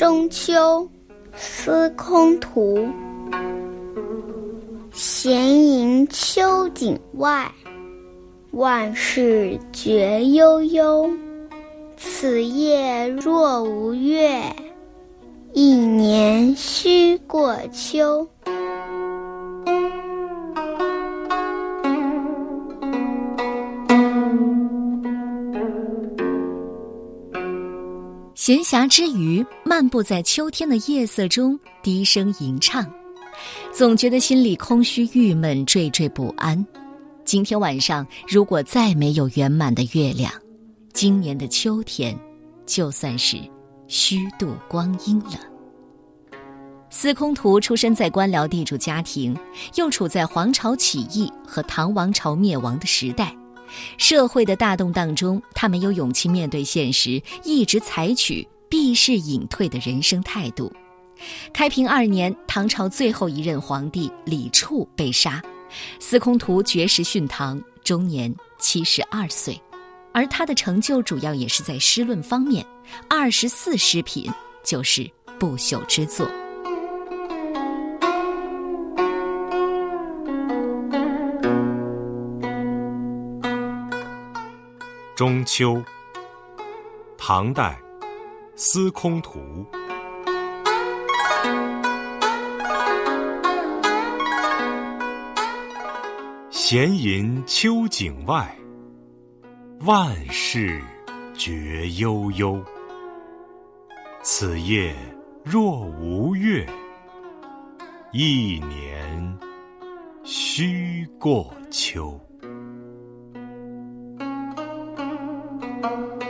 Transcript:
中秋》司空图。闲吟秋景外，万事觉悠悠。此夜若无月，一年虚过秋。闲暇之余，漫步在秋天的夜色中，低声吟唱，总觉得心里空虚、郁闷、惴惴不安。今天晚上，如果再没有圆满的月亮，今年的秋天，就算是虚度光阴了。司空图出生在官僚地主家庭，又处在黄巢起义和唐王朝灭亡的时代。社会的大动荡中，他没有勇气面对现实，一直采取避世隐退的人生态度。开平二年，唐朝最后一任皇帝李处被杀，司空图绝食殉唐，终年七十二岁。而他的成就主要也是在诗论方面，二十四诗品就是不朽之作。中秋，唐代，司空图。闲吟秋景外，万事觉悠悠。此夜若无月，一年虚过秋。Thank you.